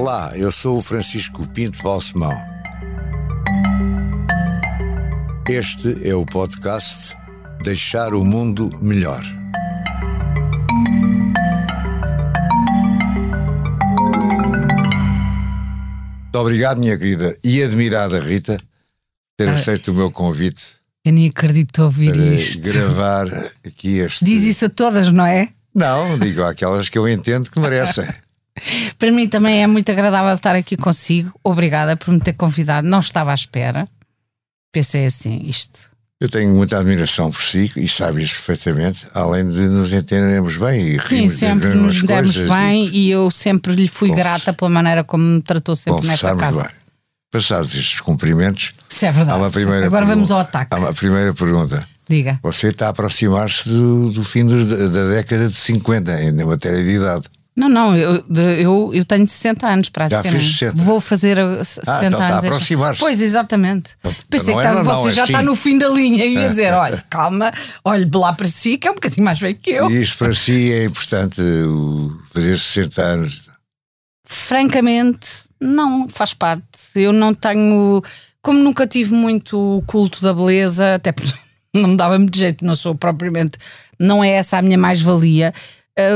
Olá, eu sou o Francisco Pinto Balsemão. Este é o podcast Deixar o Mundo Melhor. Muito obrigado, minha querida e admirada Rita, ter Ah. aceito o meu convite Eu nem acredito ouvir para isto. gravar aqui este. Diz isso a todas, não é? Não, digo aquelas que eu entendo que merecem. Para mim também é muito agradável estar aqui consigo. Obrigada por me ter convidado. Não estava à espera. Pensei assim, isto. Eu tenho muita admiração por si e sabe isso perfeitamente, além de nos entendermos bem e Sim, sempre nos demos coisas bem e eu sempre lhe fui grata pela maneira como me tratou e sempre nesta casa. bem. Passados estes cumprimentos, Isso é verdade. Agora pergunta. vamos ao ataque. Há uma primeira pergunta. Diga. Você está a aproximar-se do, do fim da década de 50 em matéria de idade. Não, não, eu, eu, eu tenho 60 anos praticamente. fez 60? Vou fazer uh, 60 então está a anos. aproximar-se. Pois, exatamente. Pensei não que é estava- não, não, você é já sim. está no fim da linha e ia dizer: olha, calma, olhe lá para si, que é um bocadinho mais velho que eu. E isto para si é importante fazer 60 anos. Francamente, não faz parte. Eu não tenho. Como nunca tive muito o culto da beleza, até porque não me dava muito jeito, não sou propriamente. Não é essa a minha mais-valia.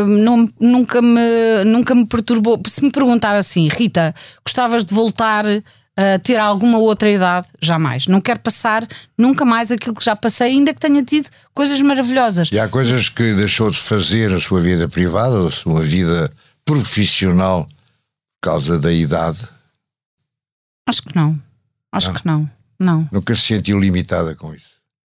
Não- nunca, me, nunca me perturbou. Se me perguntar assim, Rita, gostavas de voltar a ter alguma outra idade? Jamais. Não quero passar nunca mais aquilo que já passei, ainda que tenha tido coisas maravilhosas. E há coisas que deixou de fazer na sua vida privada ou a sua vida profissional por causa da idade. Acho que não. Acho Não. que não. Não. Nunca se sentiu limitada com isso.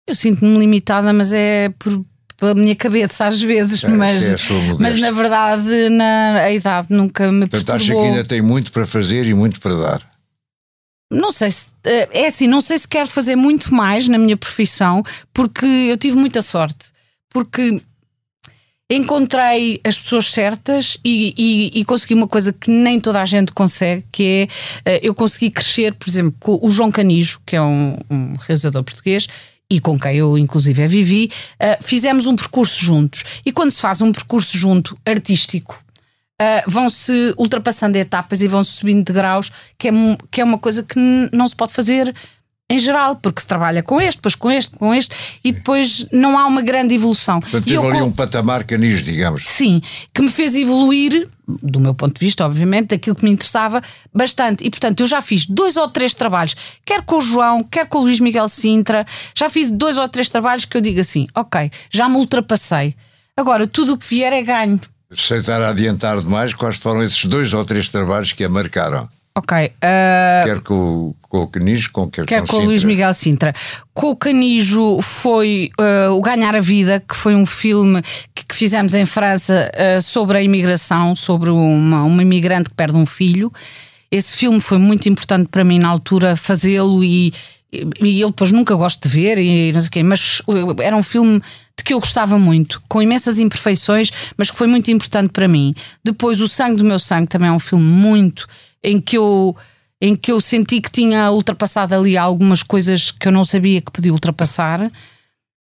Eu sinto-me limitada, mas é por, pela minha cabeça às vezes. É, mas, é mas na verdade, na, a idade nunca me Portanto, acha que perturbou. ainda tem muito para fazer e muito para dar. Não sei se. eh, É assim, não sei se quero fazer muito mais na minha profissão, porque eu tive muita sorte. Porque encontrei as pessoas certas e, e- e consegui uma coisa que nem toda a gente consegue, que é eh, eu consegui crescer, por exemplo, com o João Canijo, que é um, um realizador português. E com quem eu, inclusive, vivi, eh, fizemos um percurso juntos. E quando se faz um percurso junto artístico, Uh, vão-se ultrapassando etapas e vão-se subindo de graus, que é, que é uma coisa que não se pode fazer em geral, porque se trabalha com este, depois com este, com este, e depois não há uma grande evolução. Portanto, teve ali um patamar canis, digamos. Sim, que me fez evoluir, do meu ponto de vista, obviamente, daquilo que me interessava bastante. E portanto, eu já fiz dois ou três trabalhos, quer com o João, quer com o Luís Miguel Sintra, já fiz dois ou três trabalhos que eu digo assim: ok, já me ultrapassei. Agora, tudo o que vier é ganho. Sem estar a adiantar demais, quais foram esses dois ou três trabalhos que a marcaram? Ok, ah, Quer com, o- com o Canis, com quer, Quer com, com o Luís. Miguel Sintra. Com o Canijo foi uh, o Ganhar a Vida, que foi um filme que, fizemos em França uh, sobre a imigração, sobre uma, uma imigrante que perde um filho. Esse filme foi muito importante para mim na altura fazê-lo e, e, eu depois nunca gosto de ver e não sei o quê, mas uh, era um filme de que eu gostava muito, com imensas imperfeições, mas que foi muito importante para mim. Depois O Sangue do Meu Sangue também é um filme muito em que eu em que eu senti que tinha ultrapassado ali algumas coisas que eu não sabia que podia ultrapassar.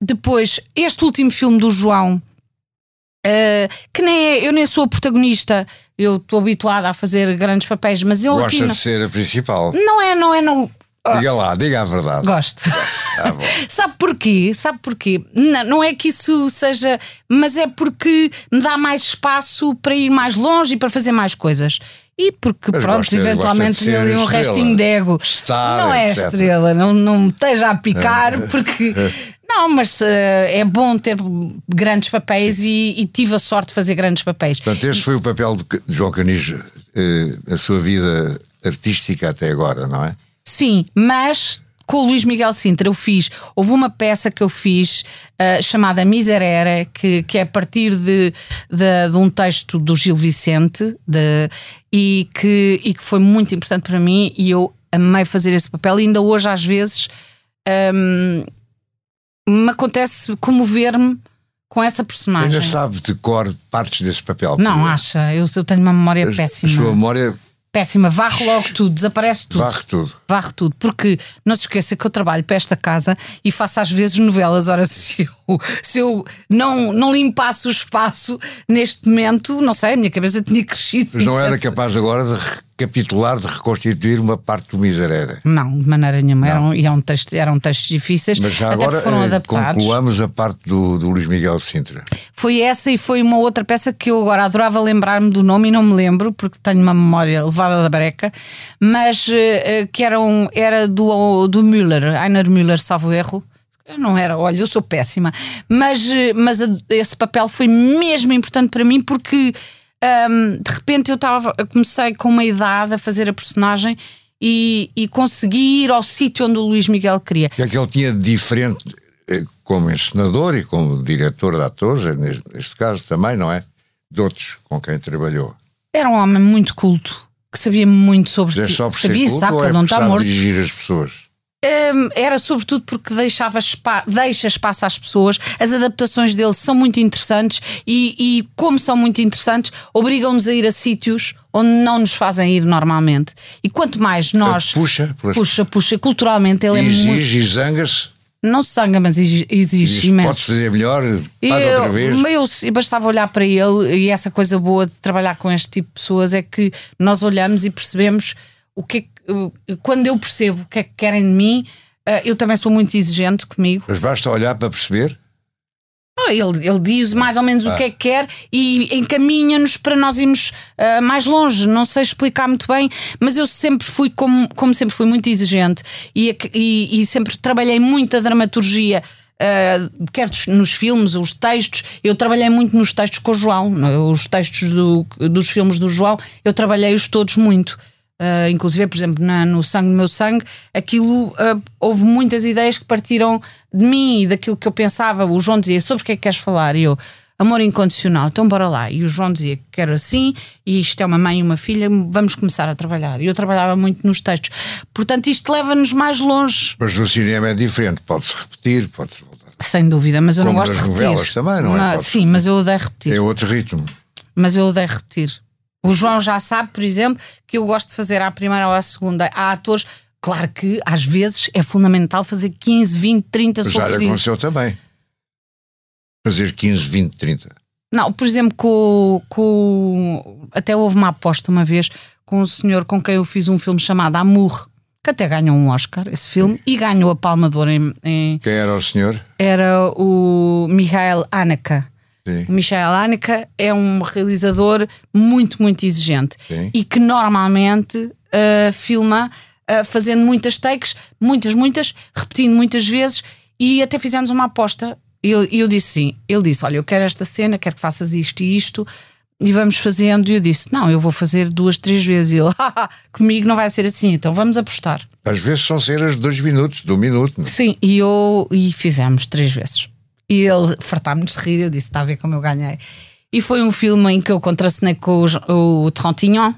Depois, este último filme do João, eh, que nem é, eu nem sou a protagonista, eu estou habituada a fazer grandes papéis, mas eu Gosta de ser a principal. não é, não é, não. Diga lá, diga a verdade. Gosto. Bom. Sabe porquê? Sabe porquê? Não, não é que isso seja, mas é porque me dá mais espaço para ir mais longe e para fazer mais coisas. E porque, Mas pronto, eventualmente tenho ali um estrela. restinho de ego. Estar, não é etc. estrela, não, não me esteja a picar, porque. Não, mas eh, é bom ter grandes papéis e, e tive a sorte de fazer grandes papéis. Portanto, este foi o papel de João Canis eh, na sua vida artística até agora, não é? Sim, mas com o Luís Miguel Sintra eu fiz, houve uma peça que eu fiz ah, chamada Miserere, que, que é a partir de, de, de um texto do Gil Vicente de, e, que, e que foi muito importante para mim e eu amei fazer esse papel e ainda hoje às vezes hum, me acontece comover-me com essa personagem. Ainda sabe de cor partes desse papel. Não, acha, eu, eu tenho uma memória a- A péssima. sua memória Péssima, varre logo tudo, desaparece tudo. varre tudo. varre tudo, porque não se esqueça que eu trabalho para esta casa e faço às vezes novelas. Ora, se eu, se eu não, não limpasse o espaço neste momento, não sei, a minha cabeça tinha crescido. Mas não era capaz agora de recapitular, de reconstituir uma parte do Miserere. Não, de maneira nenhuma. Eram, eram, textos, eram textos difíceis. Mas já até agora foram eh, adaptados. concluamos a parte do, do Luís Miguel Sintra. Foi essa e foi uma outra peça que eu agora adorava lembrar-me do nome e não me lembro, porque tenho uma memória levada da breca, mas eh, que era, um, era do, do Müller, Einer Müller, salvo erro. Não era, olha, eu sou péssima, mas, eh, mas esse papel foi mesmo importante para mim porque hum, de repente eu estava, comecei com uma idade a fazer a personagem e, e consegui ir ao sítio onde o Luís Miguel queria. O que é que ele tinha de diferente eh, como encenador e como diretor de atores, eh, neste, caso também, não é? De outros com quem trabalhou. Era um homem muito culto, que sabia muito sobre é ti. Sabia, sabe que é ele não está morto. dirigir as pessoas? Hum, era sobretudo porque deixava spa- deixa espaço às pessoas. As adaptações dele são muito interessantes e, e como são muito interessantes, obrigam-nos a ir a sítios onde não nos fazem ir normalmente. E quanto mais nós. Puxa, pelas- Puxa, puxa, culturalmente ele é muito. exige e zanga-se. Não se zanga, mas exige, exige imenso. Podes fazer melhor, faz eu, outra vez. eu bastava olhar para ele e essa coisa boa de trabalhar com este tipo de pessoas é que nós olhamos e percebemos o que é que- quando eu percebo o que é que querem de mim, eh, eu também sou muito exigente comigo. Mas basta olhar para perceber. Ah, Ele, ele diz mais ou menos o que é que quer e encaminha-nos para nós irmos ah, mais longe. Não sei explicar muito bem, mas eu sempre fui, como, como sempre fui, muito exigente e, e- e sempre trabalhei muito a dramaturgia. ah, quer nos filmes, os textos, eu trabalhei muito nos textos com o João, é? os textos do- dos filmes do João, eu trabalhei-os todos muito. Uh, inclusive, por exemplo, na- no Sangue do Meu Sangue, aquilo uh, houve muitas ideias que partiram de mim e daquilo que eu pensava. O João dizia sobre o que é que queres falar? E eu, amor incondicional, então bora lá. E o João dizia que quero assim, e isto é uma mãe e uma filha, vamos começar a trabalhar. E eu trabalhava muito nos textos. Portanto, isto leva-nos mais longe, Mas no cinema é diferente, pode-se repetir, pode-se voltar. sem dúvida, mas eu Como não gosto de repetir. novelas também, não é? Mas- sim, mas eu odeio repetir. É outro ritmo. Mas eu odeio repetir. O João já sabe, por exemplo, que eu gosto de fazer à primeira ou à segunda. Há atores, claro que às vezes é fundamental fazer 15, 20, 30 Mas se for já aconteceu também. Fazer 15, 20, 30. Não, por exemplo, com, com. Até houve uma aposta uma vez com um senhor com quem eu fiz um filme chamado Amour, que até ganhou um Oscar, esse filme, e ganhou a Palma de Ouro em- em Quem era o senhor? era o Michael Haneke. Sim. O Michael Haneke é um realizador muito, muito exigente Sim. e que normalmente ah, filma ah, fazendo muitas takes, muitas, muitas, repetindo muitas vezes e até fizemos uma aposta. E eu, eu disse sim. Ele disse: Olha, eu quero esta cena, quero que faças isto e isto. E vamos fazendo. E eu disse: Não, eu vou fazer duas, três vezes. E ele: "Haha, Comigo não vai ser assim, então vamos apostar. Às vezes são cenas de dois minutos, de um minuto. não é? Sim, e eu e fizemos três vezes. E ele fartámos de rir, eu disse: está a ver como eu ganhei. E foi um filme em que eu contracenei com o, o Trontignon,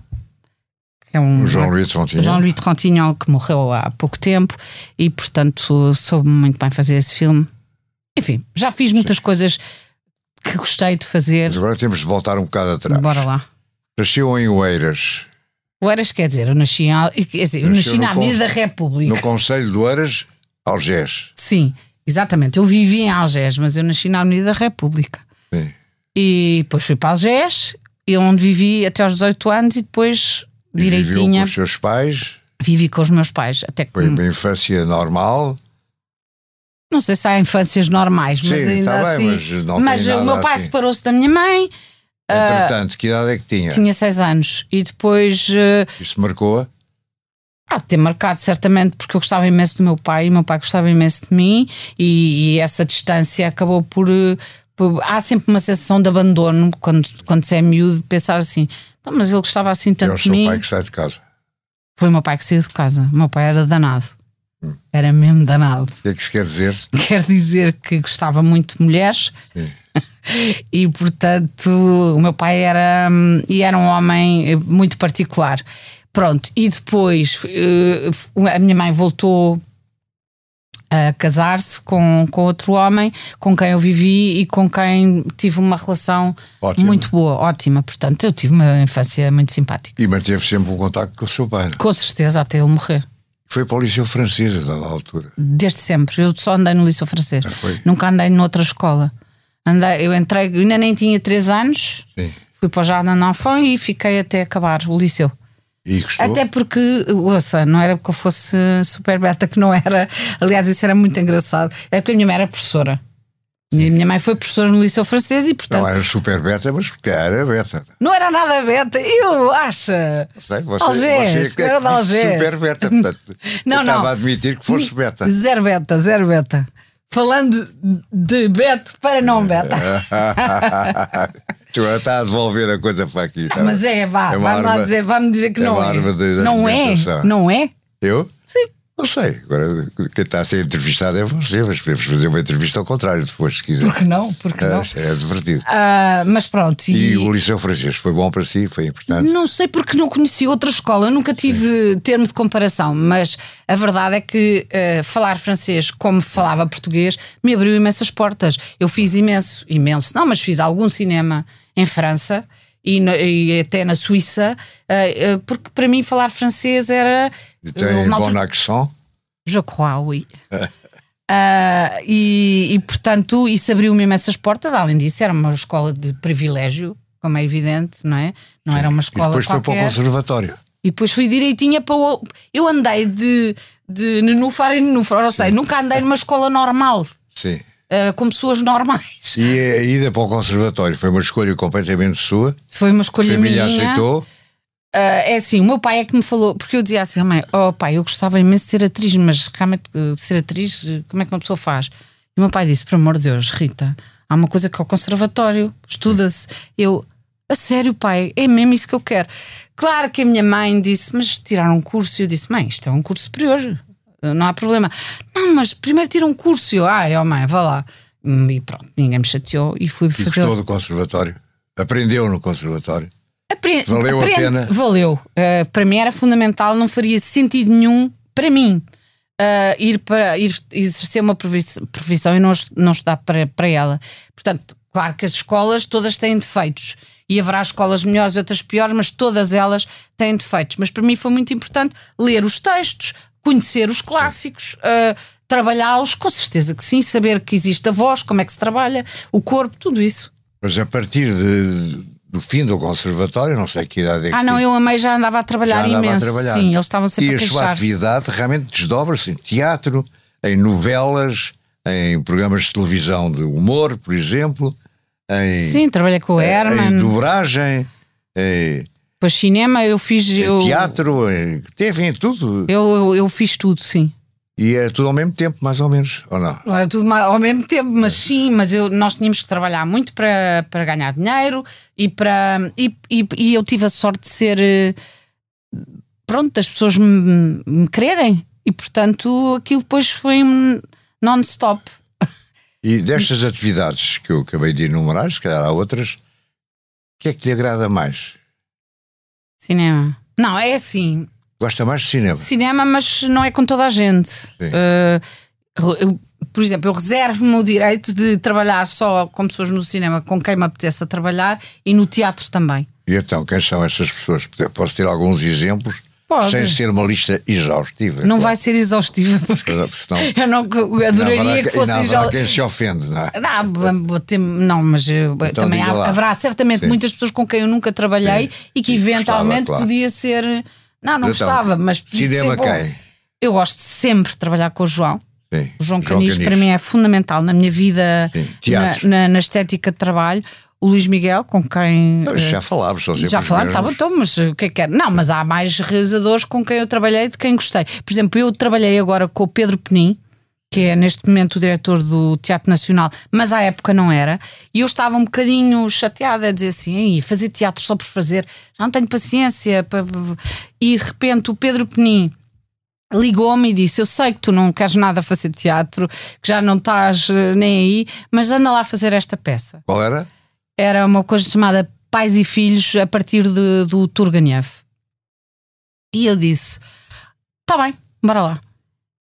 que é um Jean-Louis Trontignan. Jean-Louis Trontignon, que morreu há pouco tempo, e portanto soube muito bem fazer esse filme. Enfim, já fiz muitas coisas que gostei de fazer. Mas agora temos de voltar um bocado atrás. Bora lá. Nasceu em Oeiras, O Eras, quer dizer, eu nasci, quer dizer, eu nasci na Avenida da República. no Conselho de Oeiras, Algés. Sim, exatamente. Eu vivi em Algés, mas eu nasci na Avenida da República. Sim. E depois fui para Algés, e onde vivi até aos 18 anos e depois E Viveu direitinha com os seus pais, vivi com os meus pais. Até que foi uma infância normal. não sei se há infâncias normais, mas Sim, ainda está bem, assim. mas mas o meu pai assim. separou-se da minha mãe, Entretanto, que idade é que tinha? tinha 6 anos, e depois eh, Isso marcou-a? Há de ter marcado certamente porque eu gostava imenso do meu pai e o meu pai gostava imenso de mim, e, e essa distância acabou por, por- Há sempre uma sensação de abandono quando, quando se é miúdo, pensar assim. "Não, mas ele gostava assim tanto o de mim. pai que sai de casa. Foi o meu pai que saiu de casa. O meu pai era danado. Era mesmo danado. O que é que se quer dizer? Quer dizer que gostava muito de mulheres Sim. e, portanto, o meu pai era, hum, e era um homem eh, muito particular. Pronto, e depois eh, a minha mãe voltou a casar-se com, com outro homem com quem eu vivi e com quem tive uma relação Ótimo. muito boa, ótima. Portanto, eu tive uma infância muito simpática. E manteve sempre um contacto com o seu pai. Com certeza, até ele morrer. Foi para o Liceu Francês, a dada altura. Desde sempre. Eu só andei no Liceu Francês. Nunca andei noutra escola. Andei, eu entrei, ainda nem tinha 3 anos, Sim. fui para o Jardim d'Enfant e fiquei até acabar o liceu. Até porque, ouça, não era porque eu fosse super beta, que não era. Aliás, isso era muito engraçado. É porque a minha mãe era professora. E a minha mãe foi professora no Liceu Francês e, portanto. Não era super beta, mas porque era beta. Não era nada beta, eu acho. Sei, você, Algés, você é era de Algés. super beta. Portanto, Não, não. estava a admitir que fosse beta. Zero beta, zero beta. Falando de beto para não beta. Agora está a devolver a coisa para aqui. tá? Mas é, vá, É vai-me lá dizer, vai-me dizer que é não é. de não é? Não é? Eu? Sim. Não sei. Agora, quem está a ser entrevistado é você, mas podemos fazer uma entrevista ao contrário depois, se quiser. Por que não? Por que não? É, é divertido. Ah, mas pronto. E E, o Liceu Francês foi bom para si? Foi importante? não sei porque não conheci outra escola, eu nunca tive termo de comparação, mas a verdade é que ah, falar francês como falava português me abriu imensas portas. Eu fiz imenso, imenso, não, mas fiz algum cinema em França. E, na- e até na Suíça, ah, porque para mim falar francês era. E tem na bom altura- accent? Je crois, oui. Ah, e, e, portanto, isso abriu-me imensas portas. Além disso, era uma escola de privilégio, como é evidente, não é? Não era uma E escola depois foi para o qualquer. conservatório. E depois fui direitinha para o. Eu andei de, de nenúfar em nenúfar, ou seja, nunca andei numa escola normal, Sim. Ah, com pessoas normais. E a ida para o conservatório foi uma escolha completamente sua? Foi uma A escolha família minha. aceitou? Ah, é assim, o meu pai é que me falou, porque eu dizia assim, mãe, oh pai, eu gostava imenso de ser atriz, mas realmente eh, ser atriz, eh, como é que uma pessoa faz? E o meu pai disse, por amor de Deus, Rita, há uma coisa que é o conservatório, estuda-se. Eu, a sério, pai, é mesmo isso que eu quero. Claro que a minha mãe disse, mas tirar um curso, e eu disse, mãe, isto é um curso superior, eh, não há problema. Não, mas primeiro tira um curso, e eu, ah, ó mãe, vá lá. Hum, E pronto, ninguém me chateou e fui E fazer. gostou do conservatório? Aprendeu no conservatório? Apre- Valeu a aprende- pena? Valeu. Uh, para mim era fundamental, não faria sentido nenhum para mim uh, ir para ir exercer uma profi- profissão e não, não estudar para, para ela. Portanto, claro que as escolas todas têm defeitos e haverá escolas melhores e outras piores, mas todas elas têm defeitos. Mas para mim foi muito importante ler os textos, conhecer os clássicos. uh, Trabalhá-los, com certeza que sim, saber que existe a voz, como é que se trabalha, o corpo, tudo isso. Mas a partir de- do fim do conservatório, não sei que idade é que Ah, não, eu amei, já andava a trabalhar andava imenso. a trabalhar. Sim, eles estavam sempre E a a sua queixar-se. atividade realmente desdobra-se em teatro, em novelas, em programas de televisão de humor, por exemplo, em, Sim, trabalhei com o em Herman. dobragem, em, Depois cinema, eu fiz. Eu, teatro, enfim, em tudo. eu, eu, eu fiz tudo, sim. E é tudo ao mesmo tempo, mais ou menos, ou não? Era tudo ma- ao mesmo tempo, mas sim, mas eu, nós tínhamos que trabalhar muito para, para ganhar dinheiro e para. E, e, e eu tive a sorte de ser. eh, Pronto, das pessoas me, me quererem. E portanto aquilo depois foi um non-stop. E destas atividades que eu acabei de enumerar, se calhar há outras, o que é que lhe agrada mais? Cinema. Não, é assim. Gosta mais de cinema? Cinema, mas não é com toda a gente. Uh, eu- por exemplo, eu reservo-me o direito de trabalhar só com pessoas no cinema com quem me apeteça trabalhar e no teatro também. E então, quem são essas pessoas? Posso ter alguns exemplos? Pode. Sem ser uma lista exaustiva. Não claro. vai ser exaustiva, porque Senão, eu não adoraria haverá, que fosse exaustiva. quem se ofende, não é? Não, ter- não, mas eu- também diga há- haverá certamente Sim. muitas pessoas com quem eu nunca trabalhei Sim. e que Sim, eventualmente gostava, claro. podia ser. Não, não Então, gostava, mas podia cinema ser bom. quem? Eu gosto sempre de trabalhar com o João. Sim. O João Canis para mim é fundamental na minha vida, na, na- na estética de trabalho. O Luís Miguel, com quem. Não, eh, Já falámos, são sempre já os falaram, tá bom, então, mas o que é que é? Não, mas há mais realizadores com quem eu trabalhei de quem gostei. Por exemplo, eu trabalhei agora com o Pedro Penin, que é neste momento o diretor do Teatro Nacional, mas à época não era, e eu estava um bocadinho chateada a dizer assim: "Ei, fazer teatro só por fazer, já não tenho paciência. pa- pa- E de repente o Pedro Penin ligou-me e disse: Eu sei que tu não queres nada fazer teatro, que já não estás eh, nem aí, mas anda lá fazer esta peça Qual era? Era uma coisa chamada Pais e Filhos a partir de- do Turgenev. E eu disse: tá bem, bora lá.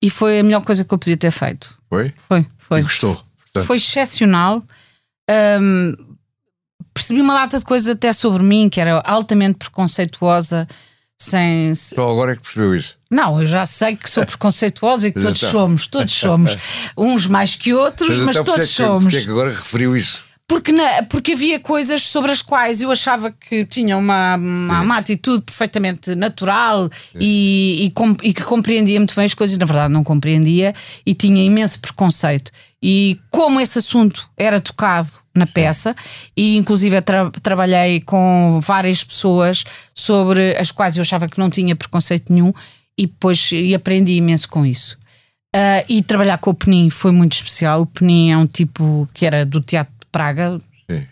E foi a melhor coisa que eu podia ter feito. Foi? Foi, E foi. gostou. Portanto, Foi excepcional. Hum, percebi uma data de coisas até sobre mim que era altamente preconceituosa, sem. Só agora é que percebeu isso. Não, eu já sei que sou preconceituosa e que Mas todos então. somos, todos somos. Uns mais que outros, mas, então, porque é todos que, somos. porque é que agora referiu isso? Porque, na, porque havia coisas sobre as quais eu achava que tinha uma, uma, uma atitude perfeitamente natural e, e, com, e, que compreendia muito bem as coisas, na verdade não compreendia e tinha imenso preconceito. E como esse assunto era tocado na peça, e inclusive tra trabalhei com várias pessoas sobre as quais eu achava que não tinha preconceito nenhum, e depois e aprendi imenso com isso. Uh, e trabalhar com o Penin foi muito especial. O Penin é um tipo que era do Teatro Praga, Sim.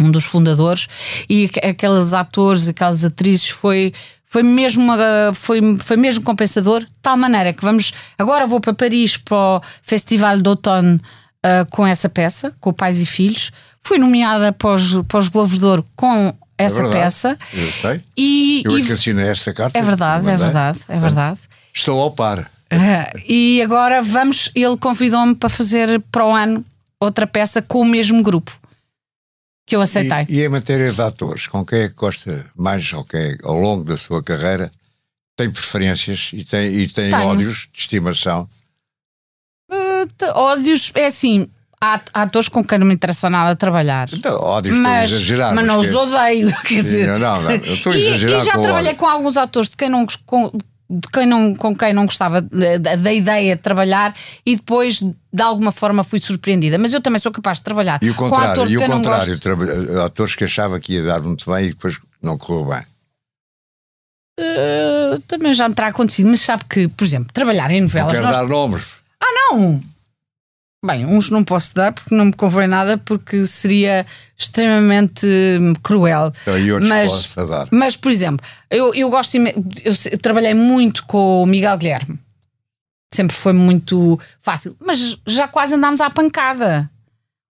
um dos fundadores, e aqueles atores, aquelas atrizes foi foi mesmo foi, foi mesmo compensador, de tal maneira que vamos agora vou para Paris para o Festival de Outono uh, com essa peça, com Pais e Filhos. Fui nomeada para os, para os Globos de Ouro com é essa é peça. Eu sei. E, eu e, assinei esta carta. É verdade, é verdade, é verdade. Estou ao par. Uh, e agora vamos, ele convidou-me para fazer para o ano outra peça com o mesmo grupo que eu aceitei. E, e em matéria de atores, com quem é que gosta mais ou quem, é, ao longo da sua carreira tem preferências e tem, e tem ódios de estimação? Uh, ódios, é assim, há, atores com quem não me interessa nada trabalhar. Então, ódios mas, exagerados. Mas não os odeio, quer dizer. Não, não, não, eu estou exagerado. E, e já trabalhei com alguns atores de quem não, com, de quem não, com quem não gostava da, da, ideia de trabalhar e depois de alguma forma fui surpreendida. Mas eu também sou capaz de trabalhar e o contrário, e o que contrário, gosto... atores que achava que ia dar muito bem e depois não correu bem. Uh, também já me terá acontecido, mas sabe que, por exemplo, trabalhar em novelas. Não quero nós... dar nomes. Ah, não! Bem, uns não posso dar porque não me convém nada, porque seria extremamente hum, cruel. Então, e outros mas, posso dar. mas, por exemplo, eu, eu gosto eu, eu trabalhei muito com o Miguel Guilherme. Sempre foi muito fácil, mas já quase andámos à pancada.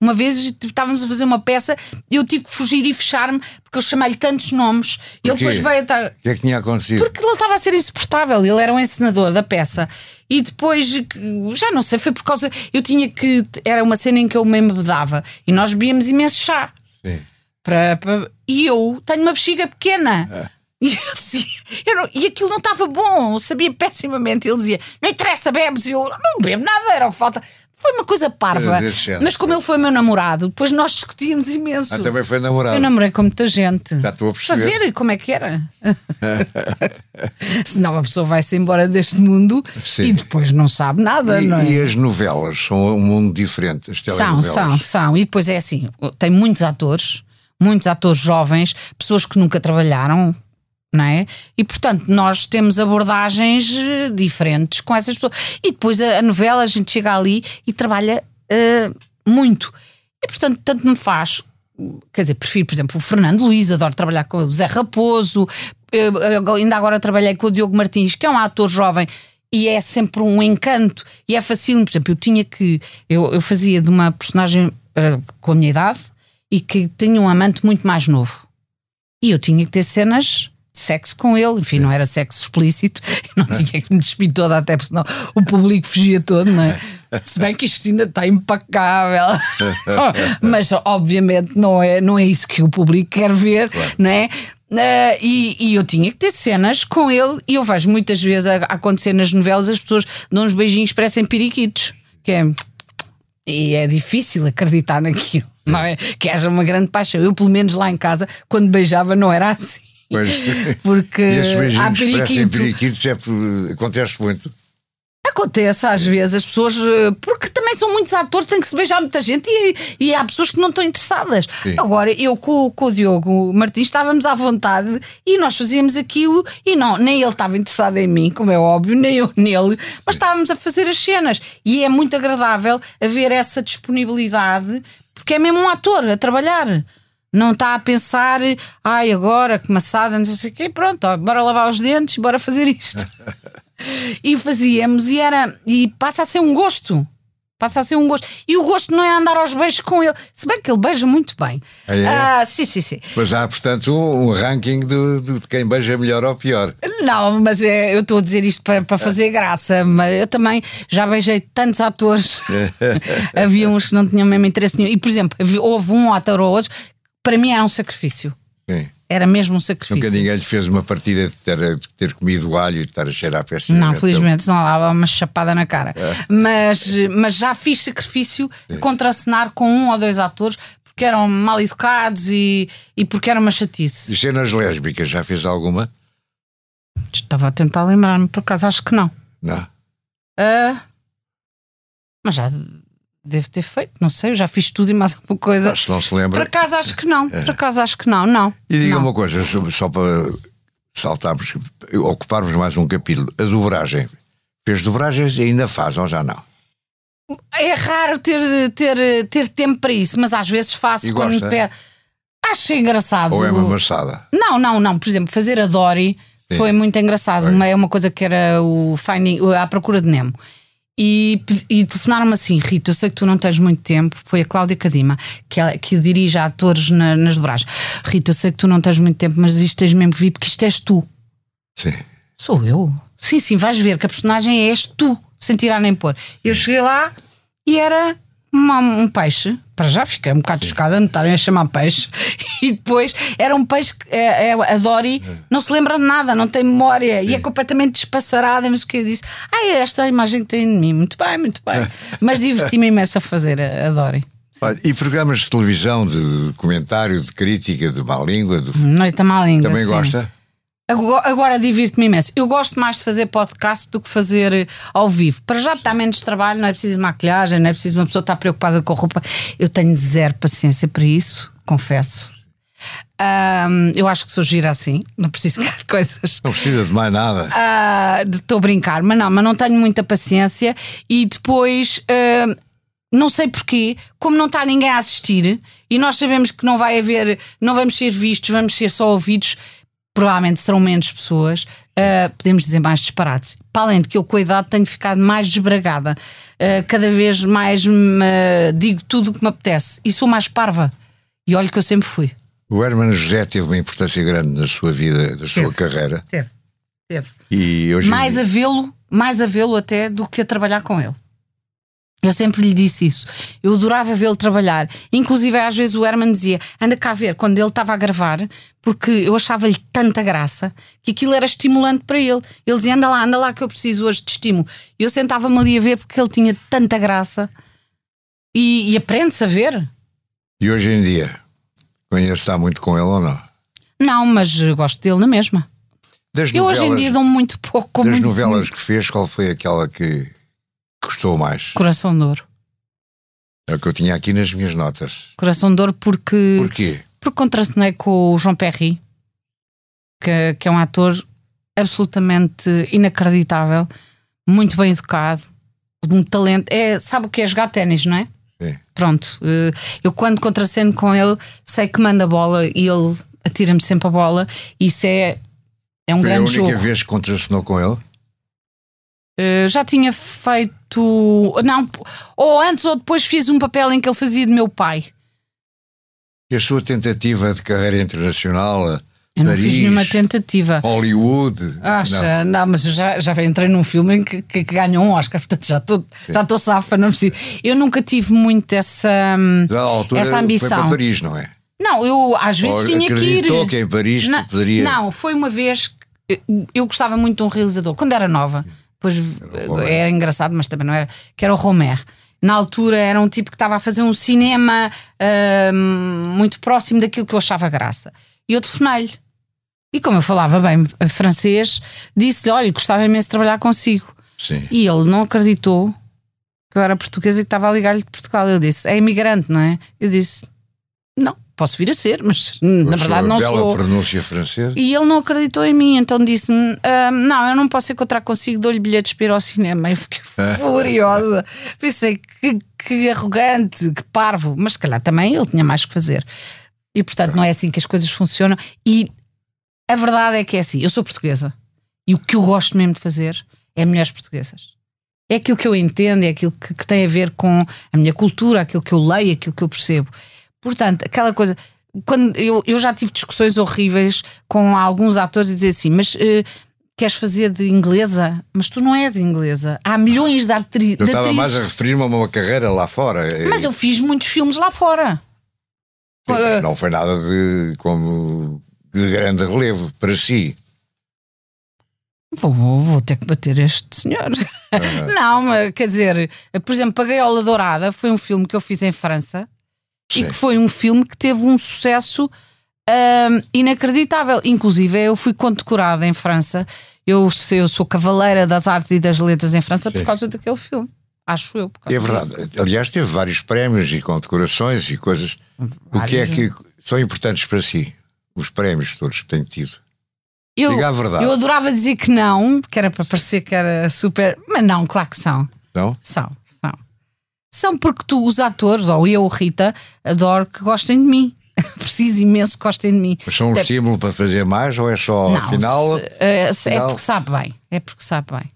Uma vez estávamos a fazer uma peça e eu tive que fugir e fechar-me porque eu chamei-lhe tantos nomes. E ele depois veio a estar. O que é que tinha acontecido? Porque ele estava a ser insuportável. Ele era o um encenador da peça. E depois, já não sei, foi por causa. Eu tinha que. Era uma cena em que eu mesmo bebedava e nós bebíamos imenso chá. Sim. Para, para... E eu tenho uma bexiga pequena. É. E, eu dizia, eu não, e aquilo não estava bom, sabia pessimamente. Ele dizia: Não interessa, bebes. E eu não bebo nada, era o que falta. Foi uma coisa parva. Mas como ele foi meu namorado, depois nós discutíamos imenso. Ah, também foi namorado. Eu namorei com muita gente. Já estou a perceber. Para ver como é que era. Senão a pessoa vai-se embora deste mundo Sim. e depois não sabe nada. E, não é? e as novelas são um mundo diferente. As são, são, são. E depois é assim: tem muitos atores, muitos atores jovens, pessoas que nunca trabalharam não é? E portanto nós temos abordagens eh, diferentes com essas pessoas. E depois a, a novela a gente chega ali e trabalha uh, muito. E portanto tanto me faz. Quer dizer, prefiro, por exemplo, o Fernando Luiz, adoro trabalhar com o Zé Raposo, eu, ainda agora trabalhei com o Diogo Martins, que é um ator jovem e é sempre um encanto e é fácil. Por exemplo, eu tinha que. Eu, eu fazia de uma personagem uh, com a minha idade e que tinha um amante muito mais novo. E eu tinha que ter cenas sexo com ele, enfim, não era sexo explícito, não tinha que me despir toda, até porque senão o público fugia todo, não é? Se bem que isto ainda está impecável, mas obviamente não é, não é isso que o público quer ver, claro. não é? Uh, e, e, eu tinha que ter cenas com ele, e eu vejo muitas vezes a, a acontecer nas novelas as pessoas dão uns beijinhos, parecem periquitos, que é. E é difícil acreditar naquilo, não é? Que haja uma grande paixão. Eu, pelo menos lá em casa, quando beijava, não era assim. Pois. Porque há periquito. periquitos é por, acontece muito. Acontece às vezes, as pessoas, eh, porque também são muitos atores, tem que se beijar muita gente e, e há pessoas que não estão interessadas. Sim. Agora, eu com, com, o Diogo Martins estávamos à vontade e nós fazíamos aquilo e não, nem ele estava interessado em mim, como é óbvio, nem eu nele, mas estávamos a fazer as cenas. E é muito agradável haver essa disponibilidade, porque é mesmo um ator a trabalhar. Não está a pensar, ai, agora que maçada, não sei o quê, pronto, ó, bora lavar os dentes, bora fazer isto. e fazíamos, e era, e passa a ser um gosto. Passa a ser um gosto. E o gosto não é andar aos beijos com ele. Se bem que ele beija muito bem. Ah, é? ah, sim, sim, sim. Mas há, portanto, um, um ranking de, de, quem beija melhor ou pior. Não, mas é, eu estou a dizer isto para, para fazer graça. Mas eu também já beijei tantos atores. Havia uns que não tinham mesmo interesse nenhum. E, por exemplo, houve um ator ou outro para mim era um sacrifício. Sim. Era mesmo um sacrifício. Nunca ninguém lhe fez uma partida de ter, de ter comido alho e de estar a cheirar a peça. Não, felizmente, não dava uma chapada na cara. É. Mas, mas já fiz sacrifício Sim. contracenar com um ou dois atores, porque eram mal educados e, e porque era uma chatice. E cenas lésbicas, já fez alguma? Estava a tentar lembrar-me, por acaso acho que não. Não. Ah, mas já devo ter feito, não sei, eu já fiz tudo e mais alguma coisa. Mas não se Por lembra. acaso acho que não, por acaso acho que não, não. E diga não. uma coisa, só- para saltarmos, ocuparmos mais um capítulo. A dobragem. Fez dobragens e ainda faz, ou já não? É raro ter, ter, ter tempo para isso, mas às vezes faço E quando gosta? me pede. Acho engraçado. Ou é uma maçada? Não, não, não. Por exemplo, fazer a Dory Sim. foi muito engraçado. Foi. É uma coisa que era o Finding, à procura de Nemo. E, e telefonaram-me assim, Rita, eu sei que tu não tens muito tempo. Foi a Cláudia Cadima, que, ela- que dirige atores na- nas dobragens. Rita, eu sei que tu não tens muito tempo, mas isto tens mesmo que vir, porque isto és tu. Sim. Sou eu? Sim, sim, vais ver que a personagem és tu, sem tirar nem pôr. Eu cheguei lá e era uma- um peixe. Para já fiquei um bocado chocada me estarem a chamar peixe. E depois era um peixe que é, é- a Dory não se lembra de nada, não tem memória e é completamente despassarada. Não sei o que eu disse. Ah, é esta a imagem que tem de mim. Muito bem, muito bem. Mas diverti-me imenso a fazer a, a. Olha, e programas de televisão, de comentário, de crítica, de má língua, do- Noite a má língua. também sim. gosta? Agora, divirto-me imenso. Eu gosto mais de fazer podcast do que fazer eh, ao vivo. Para já está menos trabalho, não é preciso maquilhagem, não é preciso uma pessoa estar preocupada com a roupa. Eu tenho zero paciência para isso, confesso. Ahm, eu acho que sou gira assim, não preciso de coisas. Não precisa de mais nada. Ah, Estou a brincar, mas não, mas não tenho muita paciência. E depois, ah, não sei porquê, como não está ninguém a assistir e nós sabemos que não vai haver, não vamos ser vistos, vamos ser só ouvidos, provavelmente serão menos pessoas, ah, podemos dizer mais disparates. Para além de que eu, com a idade, tenho ficado mais desbragada, Ah, cada vez mais me, ah, digo tudo o que me apetece e sou mais parva. E olho que eu sempre fui. O Hermano José teve uma importância grande na sua vida, na sua Teve. carreira. Teve, teve. E hoje mais a vê-lo, mais a vê-lo até do que a trabalhar com ele. Eu sempre lhe disse isso. Eu adorava vê-lo trabalhar. Inclusive, às vezes o Herman dizia: anda cá ver, quando ele estava a gravar, porque eu achava-lhe tanta graça que aquilo era estimulante para ele. Ele dizia: anda lá, anda lá, que eu preciso hoje de estímulo. E eu sentava-me ali a ver porque ele tinha tanta graça e, e aprende-se a ver. E hoje em dia, está muito com ele ou não? Não, mas gosto dele na mesma. Das Eu novelas, hoje em dia dou muito pouco das novelas que fez, qual foi aquela que gostou mais? Coração de Ouro. É o que eu tinha aqui nas minhas notas. Coração de Ouro porque. Porquê? porque contracenei com o João Perry, que, que é um ator absolutamente inacreditável, muito bem educado, de um talento. É, sabe o que é jogar ténis, não é? Sim. Pronto, eh, eu quando contraceno com ele, sei que manda a bola e ele atira-me sempre a bola. Isso é, é um Foi a grande única jogo. vez que contracenou com ele? Eh, já tinha feito. Não, ou antes ou depois fiz um papel em que ele fazia de meu pai. E a sua tentativa de carreira internacional, Eu não Paris, fiz nenhuma tentativa. Hollywood? Acha? Não, mas eu já, já entrei num filme em que, que, que ganhou um Oscar, portanto já estou já safa, não preciso. Eu nunca tive muito essa, hum, essa foi ambição. para Paris, não é? Não, eu às vezes Ou tinha que ir. que em Paris não, poderia... não, foi uma vez que eu gostava muito de um realizador, quando era nova, depois Romer. era engraçado, mas também não era, que era o Romer. Na altura era um tipo que estava a fazer um cinema hum, muito próximo daquilo que eu achava graça. E eu telefonei-lhe. E como eu falava bem francês, disse-lhe: Olha, gostava imenso de trabalhar consigo. Sim. E ele não acreditou que eu era portuguesa e que estava a ligar-lhe de Portugal. Eu disse: É imigrante, não é? Eu disse: Não, posso vir a ser, mas na verdade não bela sou. pronúncia francesa. E ele não acreditou em mim, então disse-me: "Ah, Não, eu não posso encontrar consigo, dou-lhe bilhetes para ir ao cinema. Eu fiquei furiosa. Pensei que, que arrogante, que parvo, mas se calhar também ele tinha mais que fazer. E portanto não é assim que as coisas funcionam. E a verdade é que é assim: eu sou portuguesa e o que eu gosto mesmo de fazer é mulheres portuguesas. É aquilo que eu entendo, é aquilo que, que tem a ver com a minha cultura, aquilo que eu leio, aquilo que eu percebo. Portanto, aquela coisa. Quando eu, eu já tive discussões horríveis com alguns atores e dizer assim, mas eh, queres fazer de inglesa? Mas tu não és inglesa. Há milhões de, atri Eu de estava mais atrizes. a referir-me a uma carreira lá fora. Mas eu fiz muitos filmes lá fora. Eh, Não foi nada de, como, de grande relevo para si. Vou, vou ter que bater este senhor. Não, mas quer dizer, por exemplo, A Gaiola Dourada foi um filme que eu fiz em França e Sim. que foi um filme que teve um sucesso hum, inacreditável. Inclusive, eu fui condecorada em França. Eu, sou- eu sou cavaleira das artes e das letras em França por Sim. causa daquele filme. Acho eu. por É verdade. disso. Aliás, teve vários prémios e condecorações e coisas. O que é Vários. que são importantes para si? Os prémios todos que tem tido. Eu, Diga a verdade. eu adorava dizer que não, que era para parecer que era super. Mas não, claro que são. Não? São, são. Porque tu, os atores, ou eu, Rita, adoro que gostem de mim. Preciso imenso que gostem de mim. Mas são um Até- estímulo para fazer mais ou é só Não, afinal? se- eh, se- é afinal- porque sabe bem. É porque sabe bem.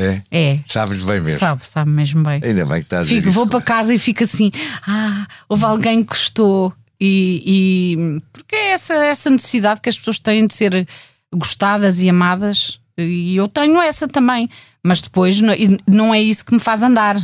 É? É. Sabes bem mesmo. Sabe, sabe mesmo bem. Ainda bem que estás a dizer Fico, vou para casa e fico assim: ah, houve alguém que gostou. E, e- porque é essa, essa necessidade que as pessoas têm de ser gostadas e amadas. E eu tenho essa também. Mas depois não, não é isso que me faz andar.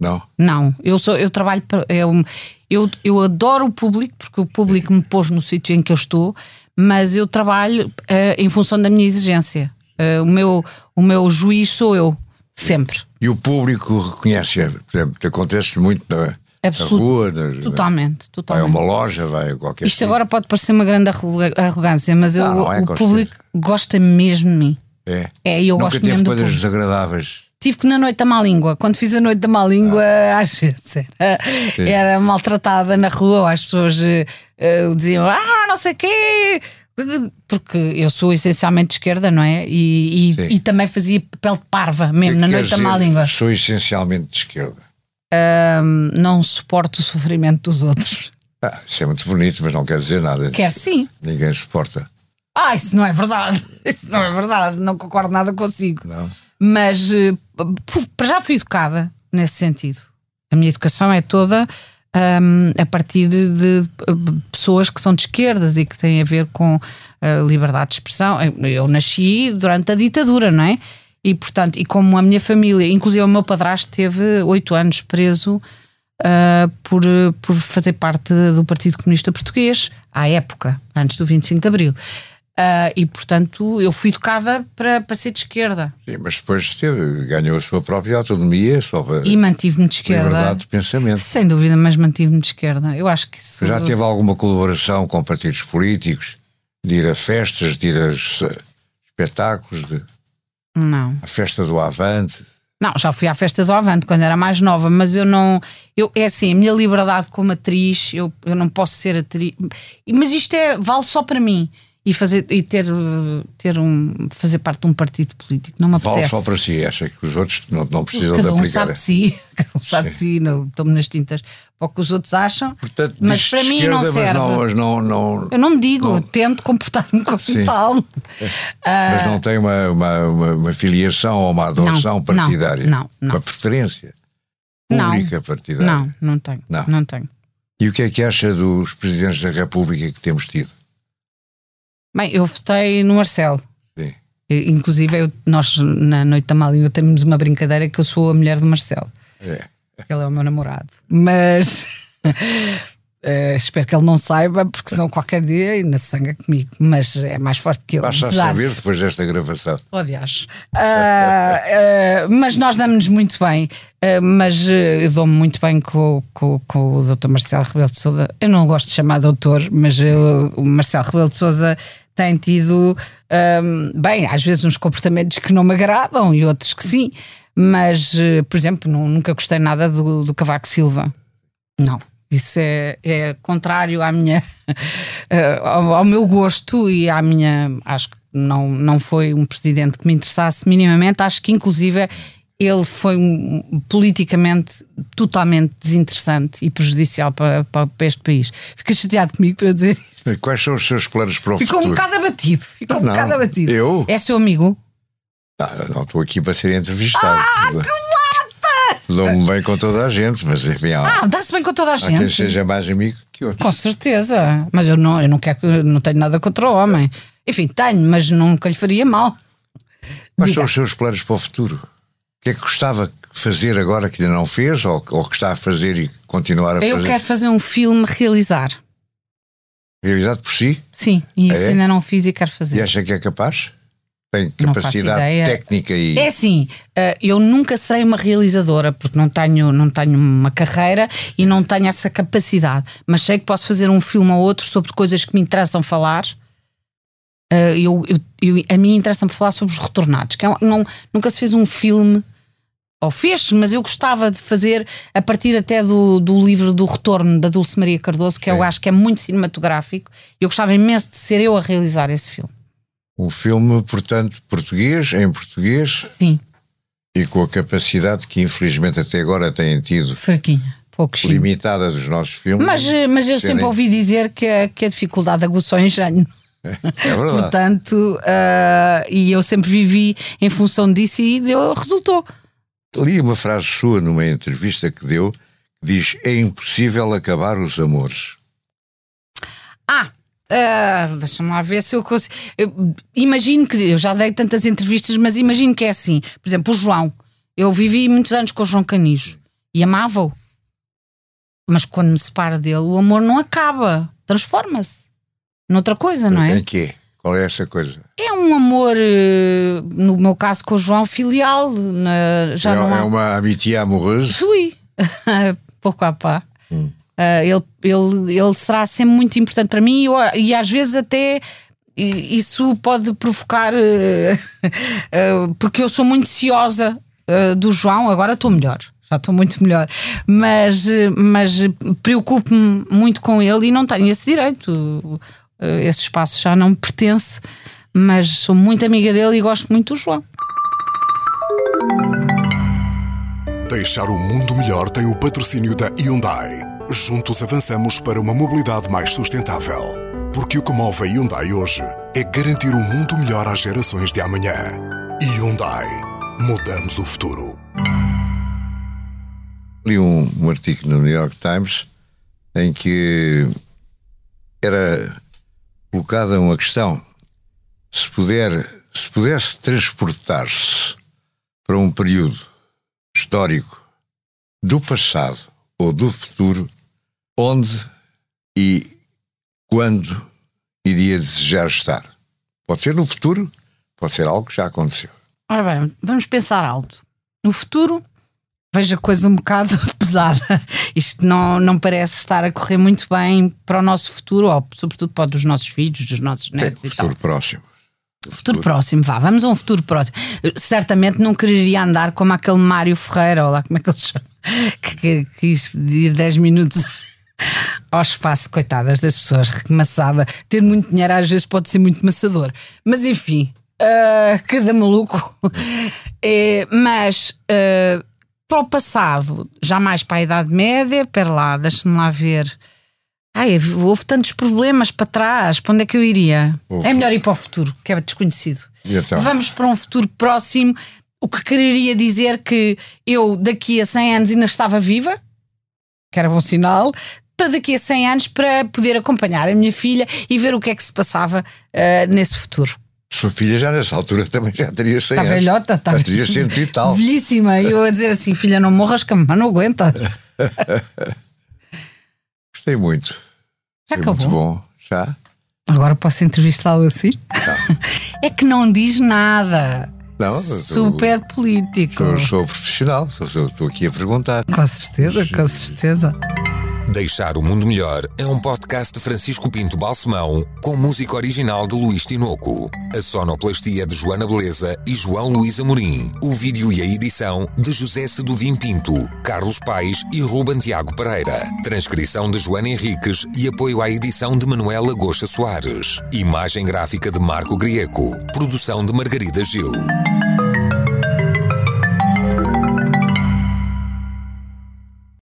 Não? Não, eu sou, eu trabalho para. Eu, eu, eu adoro o público, porque o público me pôs no sítio em que eu estou, mas eu trabalho eh, em função da minha exigência. Eh, o, meu, o meu juiz sou eu, sempre. E o público reconhece, por exemplo, te acontece muito na, na Absolut- rua, na, Totalmente, vai a totalmente. uma loja, vai a qualquer Isto sítio. agora pode parecer uma grande arrogância, mas eu, Não, não é, o público gosta mesmo de mim. É. É, eu Nunca gosto teve mesmo do coisas público. desagradáveis. Tive que na noite da má língua, quando fiz a noite da má língua, às vezes era, era maltratada na rua, as pessoas eh, diziam, ah, não sei quê. Porque eu sou essencialmente de esquerda, não é? E, e, e também fazia papel de parva, mesmo que na noite da má língua. Sou essencialmente de esquerda. Não suporto o sofrimento dos outros. Ah, isso é muito bonito, mas não quer dizer nada. Quer sim. Ninguém suporta. Ah, isso não é verdade. Isso não é verdade. Não concordo nada consigo. Não? Mas eh, para já fui educada nesse sentido. A minha educação é toda hum, a partir de, eh, pessoas que são de esquerdas e que têm a ver com a liberdade de expressão. Eu- nasci durante a ditadura, não é? E portanto, e como a minha família, inclusive o meu padrasto teve oito anos preso ah, por, por fazer parte do Partido Comunista Português à época, antes do 25 de Abril. Ah, e portanto eu fui educada para, para ser de esquerda Sim, mas depois teve, ganhou a sua própria autonomia, a sua e mantive-me de esquerda. liberdade de pensamento. Sem dúvida, mas mantive-me de esquerda. Eu acho que. Já teve alguma colaboração com partidos políticos? De ir a festas, de ir a espetáculos, de, Não. a festa do Avante? Não, já fui à festa do Avante quando era mais nova, mas eu não. Eu, é assim, a minha liberdade como atriz, eu, eu não posso ser atriz. Mas isto é, vale só para mim. E, fazer, e ter, ter um, fazer parte de um partido político. Não me apetece. só para si, acha que os outros não, não precisam Cada de um aplicar. sabe de si, cada um sabe de si, não estou-me nas tintas para o que os outros acham. Portanto, mas para mim não mas serve. não, mas não, não, Eu não me digo, Não. tento comportar-me como Sim. tal. mas não tem uma, uma, uma, uma filiação ou uma adoção Não, partidária? não, não. Uma preferência Não. pública partidária? Não, não tenho. Não. Não, tenho. E o que é que acha dos presidentes da República que temos tido? Bem, eu votei no Marcelo. Sim. Inclusive, eu- nós na Noite da Malinha temos uma brincadeira que eu sou a mulher do Marcelo. É. Ele é o meu namorado. Mas eh, espero que ele não saiba, porque senão qualquer dia ainda se sanga comigo. Mas é mais forte que eu. Basta apesar- saber depois desta gravação. Oh, diacho. Ah, ah, mas nós damos-nos muito bem. Ah, mas eh, eu dou-me muito bem com, com, com o Dr. Marcelo Rebelo de Souza. Eu não gosto de chamar doutor, mas eu- o Marcelo Rebelo de Souza tem tido, ahm, bem, às vezes uns comportamentos que não me agradam e outros que sim. Mas, eh, por exemplo, nu- nunca gostei nada do, do Cavaco Silva. Não. Isso é, é contrário à minha, eh, ao, ao meu gosto e à minha. Acho que não, não foi um presidente que me interessasse minimamente. Acho que, inclusive, ele foi um- politicamente totalmente desinteressante e prejudicial para, para, para este país. Fica chateado comigo para dizer isto. E Quais são os seus planos para o Ficou um futuro? bocado abatido. Ficou um Não, bocado abatido. eu? É seu amigo? Ah, não estou aqui para ser entrevistado. Dou-me bem com toda a gente, mas enfim, há, Ah, dá-se bem com toda a há quem gente. seja mais amigo que outro. Com certeza. Mas eu não, eu não quero, eu não tenho nada contra o homem. Enfim, tenho, mas nunca lhe faria mal. Quais são os seus planos para o futuro? O que é que gostava de fazer agora que ainda não fez ou, ou que está a fazer e continuar a Eu fazer? quero fazer um filme realizar. Realizado por si? Sim, e isso É? ainda não fiz e quero E fazer. acha que é capaz? Tem capacidade técnica e. É assim, eh, eu nunca serei uma realizadora porque não tenho, não tenho uma carreira e não tenho essa capacidade. Mas sei que posso fazer um filme ou outro sobre coisas que me interessam falar. Eh, Eu, eu- eu- a mim interessa-me falar sobre os retornados. Que é não, nunca se fez um filme, ou fez, mas eu gostava de fazer a partir até do, do livro do Retorno da Dulce Maria Cardoso, que eu Sim. acho que é muito cinematográfico. Eu gostava imenso de ser eu a realizar esse filme. Um filme, portanto, português, em português, Sim, e com a capacidade que infelizmente até agora têm tido fraquinha, poucos. limitada dos nossos filmes. Mas, eh, mas eu serem- sempre ouvi dizer que a, que a dificuldade aguçou o engenho. É verdade. Portanto, ah, e eu sempre vivi em função disso e deu, resultou. Li uma frase sua numa entrevista que deu que diz: É impossível acabar os amores. Ah, ah, deixa-me lá ver se eu consigo. eu imagino que eu já dei tantas entrevistas, mas imagino que é assim. Por exemplo, o João. Eu vivi muitos anos com o João Canijo e amava-o. Mas quando me separo dele, o amor não acaba, transforma-se noutra coisa, não é? Em quê? Qual é essa coisa? É um amor, eh, no meu caso com o João, filial. na- já é, não há. é uma amitié amoureuse? Sui. Pouco a pá. Hum. Ah, ele, ele, ele será sempre muito importante para mim e, e às vezes até isso pode provocar. eh, eh, porque eu sou muito ciosa do João, agora estou melhor. Já estou muito melhor, mas, mas preocupo-me muito com ele e não tenho esse direito. Esse espaço já não me pertence, mas sou muito amiga dele e gosto muito do João. Deixar o mundo melhor tem o patrocínio da Hyundai. Juntos avançamos para uma mobilidade mais sustentável. Porque o que move a Hyundai hoje é garantir um mundo melhor às gerações de amanhã. Hyundai. Mudamos o futuro. Li um, um artigo no New York Times em que era colocada uma questão: se, puder, se pudesse transportar-se para um período histórico do passado ou do futuro, onde e quando iria desejar estar? Pode ser no futuro, pode ser algo que já aconteceu. Ora bem, vamos pensar alto. No futuro, vejo a coisa um bocado pesada. Isto não, não parece estar a correr muito bem para o nosso futuro, ou sobretudo para o dos nossos filhos, dos nossos netos e tal. futuro próximo. Futuro próximo, vá, vamos a um futuro próximo. Certamente não quereria andar como aquele Mário Ferreira, ou lá como é que ele chama, que, que quis ir 10 minutos ao espaço, coitadas das pessoas, maçada. Ter muito dinheiro às vezes pode ser muito maçador. Mas enfim, ah, cada maluco. É, mas ah, para o passado, jamais para a Idade Média, pera lá, deixa-me lá ver. Ai, houve tantos problemas para trás, para onde é que eu iria? É melhor ir para o futuro, que é desconhecido. Então? Vamos para um futuro próximo, o que quereria dizer que eu daqui a 100 anos ainda estava viva, que era bom sinal, para daqui a 100 anos para poder acompanhar a minha filha e ver o que é que se passava ah, nesse futuro. Sua filha já nessa altura também já teria 100 Está anos. velhota, está Já teria cento e tal. velhíssima. E eu a dizer assim: filha, não morras, que a mamãe não aguenta. Gostei muito. Já Foi muito acabou. bom. Já? Agora posso entrevistá-lo assim? é que não diz nada. Não, Super político. Sou, sou profissional, sou- sou- estou aqui a perguntar. Com certeza, com certeza. Deixar o Mundo Melhor é um podcast de Francisco Pinto Balsemão com música original de Luís Tinoco. A sonoplastia de Joana Beleza e João Luís Amorim. O vídeo e a edição de José Seduvim Pinto, Carlos Paes e Ruben Tiago Pereira. Transcrição de Joana Henriques e apoio à edição de Manuela Goxa Soares. Imagem gráfica de Marco Grieco. Produção de Margarida Gil.